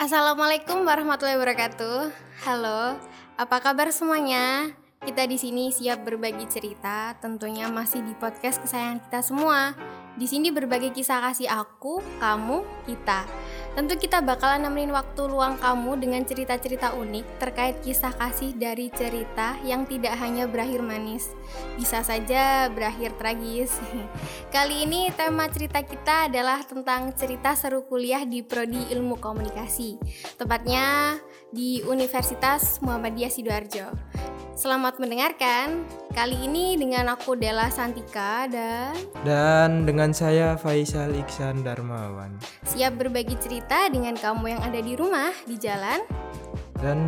Assalamualaikum warahmatullahi wabarakatuh. Halo, apa kabar semuanya? Kita di sini siap berbagi cerita, tentunya masih di podcast kesayangan kita semua. Di sini berbagi kisah kasih aku, kamu, kita. Tentu kita bakalan nemenin waktu luang kamu dengan cerita-cerita unik terkait kisah kasih dari cerita yang tidak hanya berakhir manis, bisa saja berakhir tragis. Kali ini tema cerita kita adalah tentang cerita seru kuliah di Prodi Ilmu Komunikasi, tepatnya di Universitas Muhammadiyah Sidoarjo. Selamat mendengarkan. Kali ini dengan aku Della Santika dan Dan dengan saya Faisal Iksan Darmawan siap berbagi cerita dengan kamu yang ada di rumah, di jalan. Dan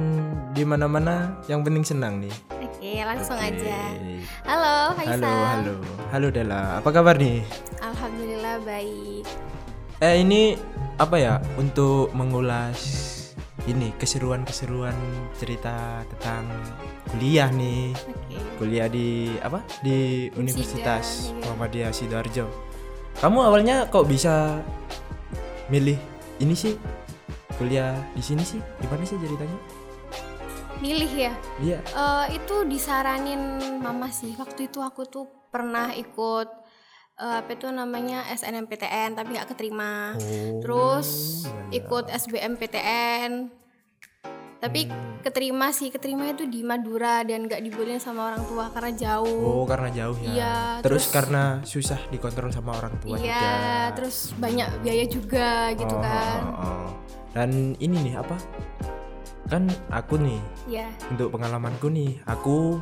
di mana-mana yang penting senang nih Oke, langsung Oke. aja. Halo, Faisal. Halo, halo Halo Della, apa kabar nih? Alhamdulillah baik. Eh ini apa ya untuk mengulas ini keseruan-keseruan cerita tentang kuliah nih Oke. Kuliah di apa? Di Universitas iya. Muhammadiyah Sidoarjo Kamu awalnya kok bisa milih ini sih kuliah di sini sih gimana sih ceritanya Milih ya. iya Eh, itu disaranin mama sih. Waktu itu aku tuh pernah ikut eh, apa itu namanya SNMPTN tapi nggak keterima. Oh, Terus iya. ikut SBMPTN. Tapi keterima sih, keterima itu di Madura dan nggak dibolehin sama orang tua karena jauh. oh karena jauh ya Iya, terus, terus- karena susah dikontrol sama orang tua Iya, juga terus banyak biaya juga gitu Oh, kan. oh, oh. dan ini nih apa kan aku nih Iya. untuk pengalamanku nih aku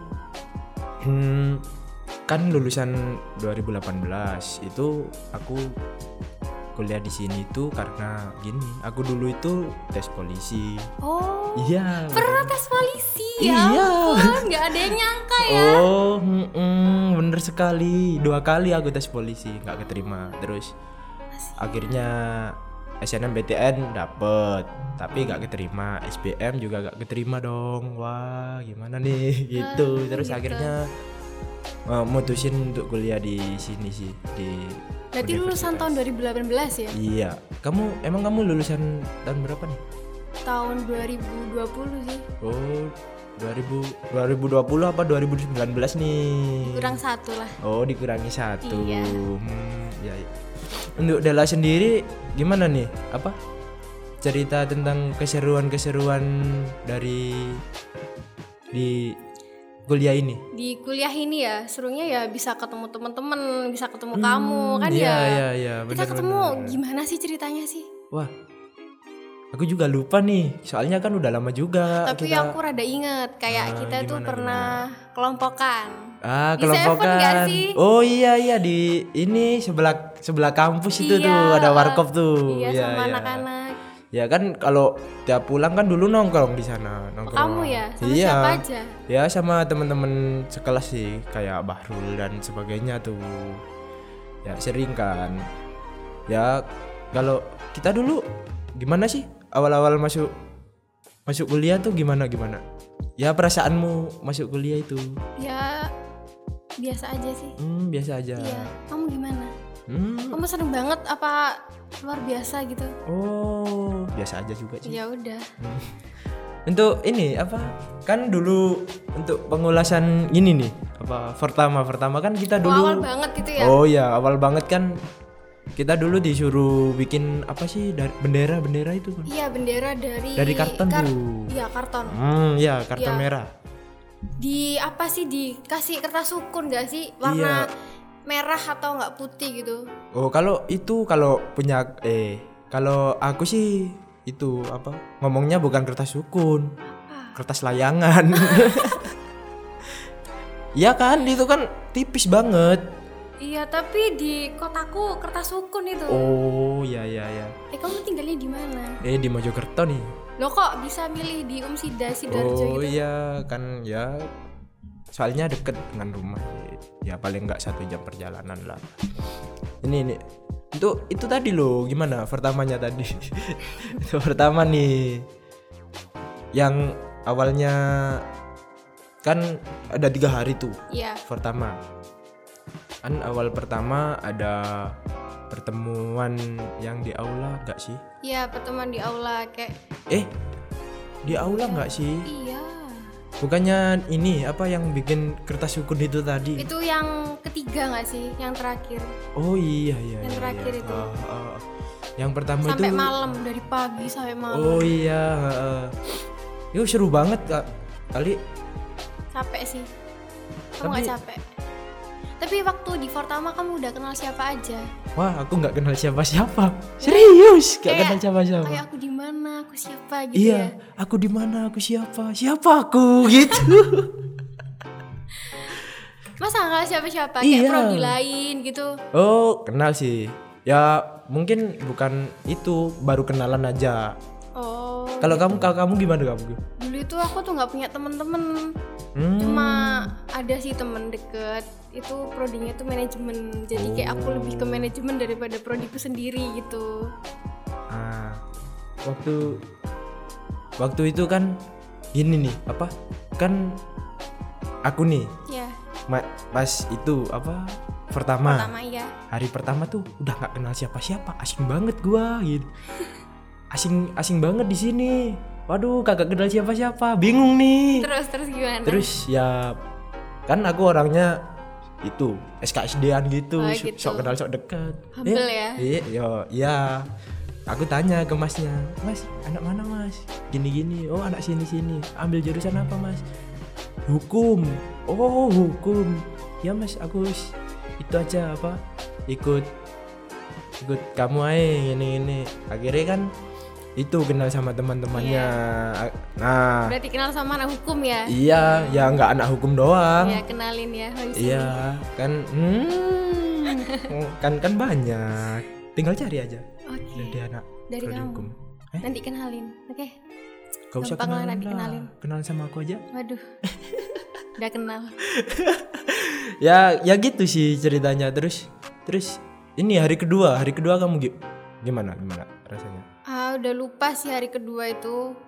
hmm, kan lulusan 2018 itu aku kuliah di sini tuh karena gini aku dulu itu tes polisi Oh, iya pernah tes polisi Iya. ya ampun, nggak ada yang nyangka ya. Oh, mm-mm, bener sekali. Dua kali aku tes polisi nggak keterima. Terus akhirnya SNMPTN dapet, tapi nggak keterima. SBM juga nggak keterima dong. Wah, gimana nih? Gitu. Terus gitu. akhirnya eh, mutusin untuk kuliah di sini sih di. Berarti lulusan tahun 2018 ya? Iya. Kamu emang kamu lulusan tahun berapa nih? Tahun 2020 sih. Oh, 2000 2020 apa 2019 nih? Kurang satu lah. Oh dikurangi satu. Iya. Hmm, ya, ya. Untuk Della sendiri gimana nih? Apa cerita tentang keseruan-keseruan dari di kuliah ini? Di kuliah ini ya, serunya ya bisa ketemu teman-teman, bisa ketemu kamu kan iya, ya. Iya iya Kita benar, ketemu gimana sih ceritanya sih? Wah. Aku juga lupa nih, soalnya kan udah lama juga Tapi kita. aku rada inget kayak Ah, kita tuh gimana, pernah kelompokan. Ah, Di kelompokan. nggak sih? Oh iya iya di ini sebelah sebelah kampus itu Iya, tuh ada warkop tuh. Iya, sama iya. Ya kan kalau tiap pulang kan dulu nongkrong di sana, nongkrong. Kamu ya, sama iya. siapa aja? Ya sama teman-teman sekelas sih, kayak Bahrul dan sebagainya tuh. Ya sering kan. Ya kalau kita dulu gimana sih awal-awal masuk masuk kuliah tuh gimana gimana? Ya perasaanmu masuk kuliah itu? Ya biasa aja sih. Hmm, biasa aja. Iya, kamu gimana? Hmm. Kamu seneng banget apa luar biasa gitu? Oh, biasa aja juga sih. Ya udah. Untuk ini apa? Kan dulu untuk pengulasan ini nih, apa pertama pertama kan kita Oh, dulu awal banget gitu ya. Oh ya, awal banget kan kita dulu disuruh bikin apa sih dari bendera bendera itu kan? Iya bendera dari Dari karton kar- tuh. Iya karton. Hmm, ya karton Iya. merah. Di apa sih dikasih kertas sukun gak sih warna Iya. Merah atau nggak putih gitu? Oh, kalau itu kalau punya eh kalau aku sih itu apa? Ngomongnya bukan kertas sukun. Kertas layangan. Iya kan, itu kan tipis banget. Iya tapi di kotaku kertas sukun itu. Oh, ya ya ya. Eh kamu tinggalnya di mana? Eh di Mojokerto nih. Lo kok bisa milih di Umsida Sidoarjo Oh gitu? iya kan ya soalnya deket dengan rumah. Ya paling nggak satu jam perjalanan lah. Ini ini. Itu itu tadi loh. Gimana pertamanya tadi? Itu pertama nih. Yang awalnya kan ada tiga hari tuh Iya. pertama. Kan awal pertama ada pertemuan yang di aula gak sih? Iya pertemuan di aula kayak eh di aula nggak sih? Iya bukannya ini apa yang bikin kertas ukun itu tadi itu yang ketiga nggak sih yang terakhir oh iya iya Yang iya, terakhir iya. itu. Ah, ah. yang pertama sampai itu malam dari pagi sampai malam oh iya ah. Itu seru banget kak kali capek sih kamu nggak capek tapi waktu di pertama kamu udah kenal siapa aja? Wah aku nggak kenal siapa siapa serius? Nggak kenal siapa siapa kayak aku di mana aku siapa gitu iya ya? aku di mana aku siapa? Siapa aku? Gitu. Masa nggak kenal siapa siapa kayak Iya. prodi lain gitu? Oh kenal sih. Ya mungkin bukan itu baru kenalan aja. Oh kalau kamu kalau kamu gimana kamu dulu itu aku tuh nggak punya temen-temen. Hmm. cuma ada sih temen deket itu prodinya tuh manajemen. Jadi kayak aku lebih ke manajemen daripada prodiku sendiri gitu. Ah, waktu waktu itu kan gini nih apa? Kan aku nih ya ma- pas itu apa? Pertama, pertama ya hari pertama tuh udah nggak kenal siapa-siapa asing banget gua gitu. Asing asing banget di sini waduh kagak kenal siapa-siapa. Bingung nih. Terus terus gimana? Terus ya kan aku orangnya itu SKSD-an gitu, Oh, gitu. sok kenal sok dekat Humble ya? iya yo ya aku tanya ke masnya mas anak mana mas? Gini gini oh anak sini sini ambil jurusan apa mas? Hukum. Oh hukum. Ya mas aku itu aja apa ikut ikut kamu aja ini ini akhirnya kan itu kenal sama teman-temannya nah berarti kenal sama anak hukum ya Iya, ya nggak anak hukum doang. ya kenalin ya. Iya, kan, hmm, kan kan banyak. Tinggal cari aja oke dari anak dari kamu hukum. Eh, nanti kenalin oke gak usah kenalan nanti kenalin. Kenalan sama aku aja. waduh udah kenal Ya, ya gitu sih ceritanya. Terus, terus ini hari kedua, hari kedua kamu gi- gimana, gimana rasanya? Ah udah lupa sih hari kedua itu.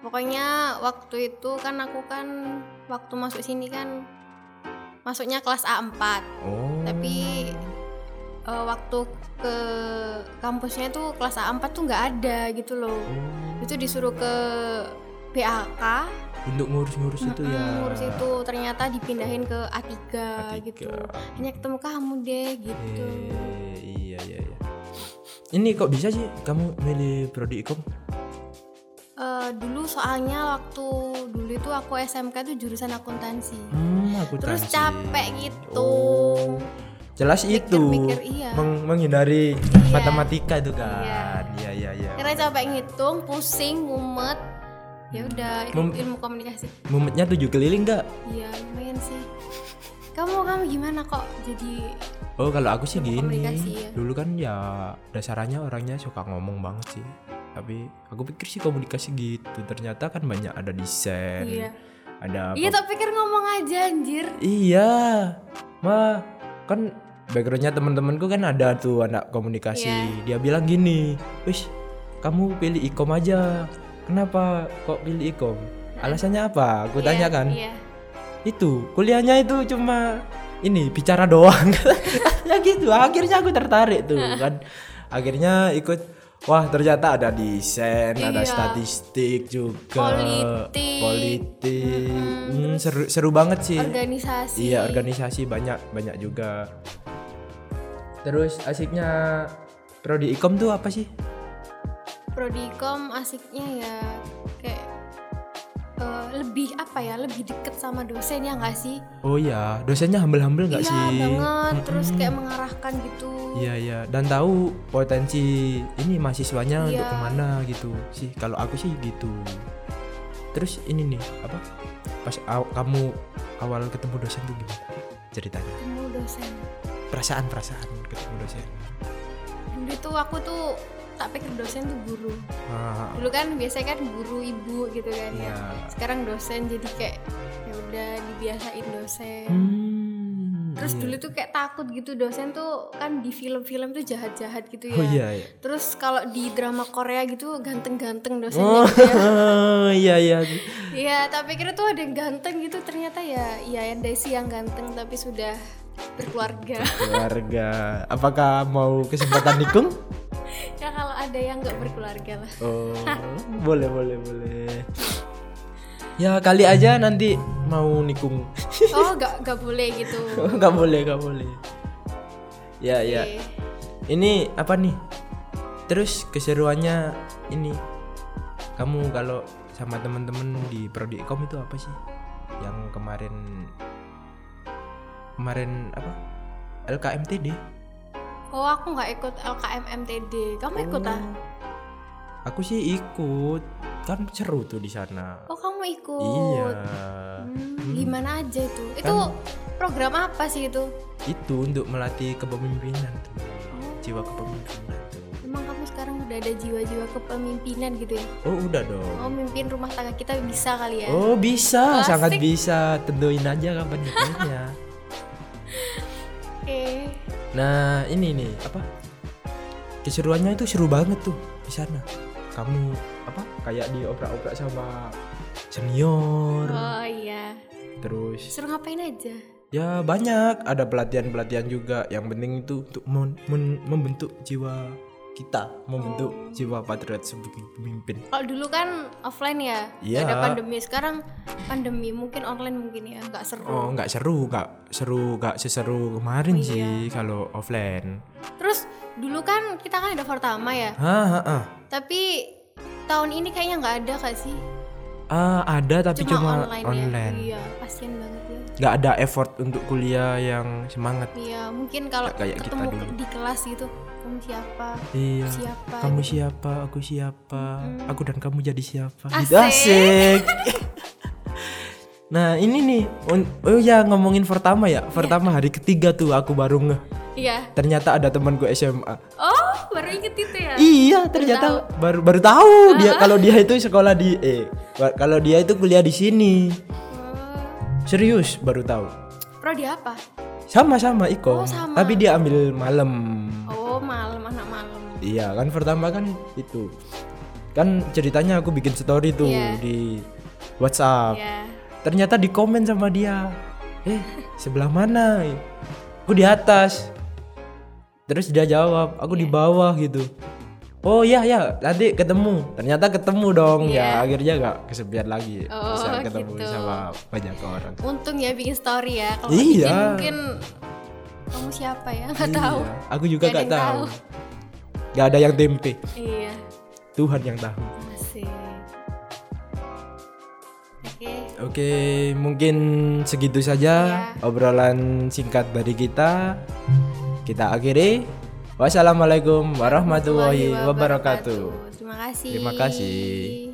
Pokoknya waktu itu kan aku kan waktu masuk sini kan masuknya kelas A4 Oh, tapi eh, waktu ke kampusnya itu kelas A4 tuh nggak ada gitu loh. Oh, itu disuruh ke BAK untuk ngurus-ngurus itu ya. Ngurus itu. Ternyata dipindahin ke A3, A3. gitu. Hanya ketemu kamu deh gitu. Eh, iya, iya, iya. Ini kok bisa sih kamu milih prodi ikom? Eh, dulu soalnya waktu dulu itu aku SMK itu jurusan akuntansi Hmm, terus capek gitu Oh, jelas itu Mikir-mikir, iya. meng- menghindari Iya. matematika itu kan. Iya. Iya, iya, iya. karena capek ngitung pusing mumet ya udah ikut Mem- ilmu komunikasi Mumetnya tujuh keliling nggak? iya lumayan sih kamu kamu gimana kok jadi Oh, kalau aku sih gini. ya. Dulu kan ya dasarnya orangnya suka ngomong banget sih. Tapi aku pikir sih komunikasi gitu. Ternyata kan banyak ada desain, iya ada iya tak pikir ngomong aja anjir Iya, mah kan backgroundnya teman-temanku kan ada tuh anak komunikasi. Iya. Dia bilang gini, wis kamu pilih ikom aja. Kenapa kok pilih ikom? Alasannya apa? Aku Iya, tanya kan. iya Itu kuliahnya itu cuma ini bicara doang. ya gitu. Akhirnya aku tertarik tuh kan. Akhirnya ikut. Wah ternyata ada desain, ada Iya. statistik juga, Politik. politik. Hmm, terus seru seru banget sih. organisasi Iya organisasi banyak banyak juga. Terus asiknya prodi ikom tuh apa sih? prodikom asiknya ya kayak lebih apa ya lebih deket sama dosen ya nggak sih Oh iya dosennya humble-humble nggak iya sih? banget terus Mm-mm. kayak mengarahkan gitu Iya iya dan tahu potensi ini mahasiswanya untuk Iya. ke mana gitu sih. Kalau aku sih gitu. Terus ini nih apa? Pas aw- kamu awal ketemu dosen tuh gimana ceritanya? ketemu dosen Perasaan perasaan ketemu dosen. dulu itu aku tuh tak pikir dosen tuh guru Ah, dulu kan biasanya kan guru ibu gitu kan ya Iya. sekarang dosen jadi kayak ya udah dibiasain dosen Hmm, terus iya. dulu tuh kayak takut gitu dosen tuh kan di film-film tuh jahat-jahat gitu ya Oh iya iya. terus kalau di drama Korea gitu ganteng-ganteng dosennya Oh gitu ya iya iya. Iya, tapi kira tuh ada yang ganteng gitu ternyata ya ya ada sih yang ganteng tapi sudah berkeluarga. keluarga apakah mau kesempatan nikung ya ada yang nggak berkeluarga lah. oh. Boleh boleh boleh. Ya kali aja nanti mau nikung. Oh, nggak nggak boleh gitu. nggak boleh nggak boleh. Ya ya. Oke. ini apa nih? Terus keseruannya ini. Kamu kalau sama temen-temen di prodikom itu apa sih? Yang kemarin kemarin apa? LKMTD Oh, aku nggak ikut LKM MTD. Kamu ikut ah? aku sih ikut kan seru tuh di sana Oh, kamu ikut. iya Hmm, gimana aja itu? Itu program apa sih itu? itu untuk melatih kepemimpinan tuh Oh, jiwa kepemimpinan tuh emang kamu sekarang udah ada jiwa-jiwa kepemimpinan gitu ya? oh udah dong Oh, mimpin rumah tangga kita bisa kali ya? Oh bisa, Asik. sangat bisa. Tentuin aja kapan nikahnya. Nah ini nih apa? Keseruannya itu seru banget tuh di sana. Kamu apa? Kayak dioprak-oprak sama senior. Oh iya. Terus Suruh ngapain aja? ya banyak. Ada pelatihan-pelatihan juga. Yang penting itu untuk men- men- membentuk jiwa kita, membentuk jiwa patriot sebagai pemimpin. Kalau dulu kan offline ya, Iya. ada pandemi. Sekarang pandemi mungkin online mungkin ya, nggak seru. Oh nggak seru, nggak seru, nggak seseru kemarin Iya. sih kalau offline. Terus dulu kan kita kan ada pertama ya, Hah, hah, hah. tapi tahun ini kayaknya nggak ada kak sih? Ah, ada tapi cuma, online, online. ya. Iya, kasian banget ya. Nggak ada effort untuk kuliah yang semangat. Iya, mungkin kalau kayak kita ketemu dulu. di kelas gitu, kamu siapa? Iya. Siapa? Kamu siapa? Aku siapa? Aku dan kamu jadi siapa? Asik. Gitu, asik. nah, ini nih. Oh ya, ngomongin pertama ya. Pertama hari ketiga tuh aku baru ngeh. Iya. Ternyata ada temanku SMA. Oh, baru inget itu ya? Iya, ternyata baru baru tahu dia kalau dia itu sekolah di eh kalau dia itu kuliah di sini. Oh, Serius baru tahu. prodi apa? Sama-sama Iko. Oh, sama. Tapi dia ambil malam. Oh, malam anak malam. Iya kan pertama kan itu kan ceritanya aku bikin story tuh Iya. di WhatsApp. Iya. Ternyata di komen sama dia. Eh sebelah mana? Aku di atas. Terus dia jawab, aku di bawah gitu. Oh iya ya, nanti ketemu. Ternyata ketemu dong ya. Iya. Akhirnya gak kesepian lagi. Oh, Bisa ketemu gitu. sama banyak orang. Untung ya bikin story ya. Kalau Iya. bikin mungkin kamu siapa ya? Nggak tahu. Iya, Aku juga gak yang tahu. tahu. Gak ada yang tempe. Iya. Tuhan yang tahu. Masih. Oke. Oke, mungkin segitu saja Iya. obrolan singkat dari kita. Kita akhiri. Wassalamualaikum warahmatullahi wabarakatuh. Terima kasih. Terima kasih.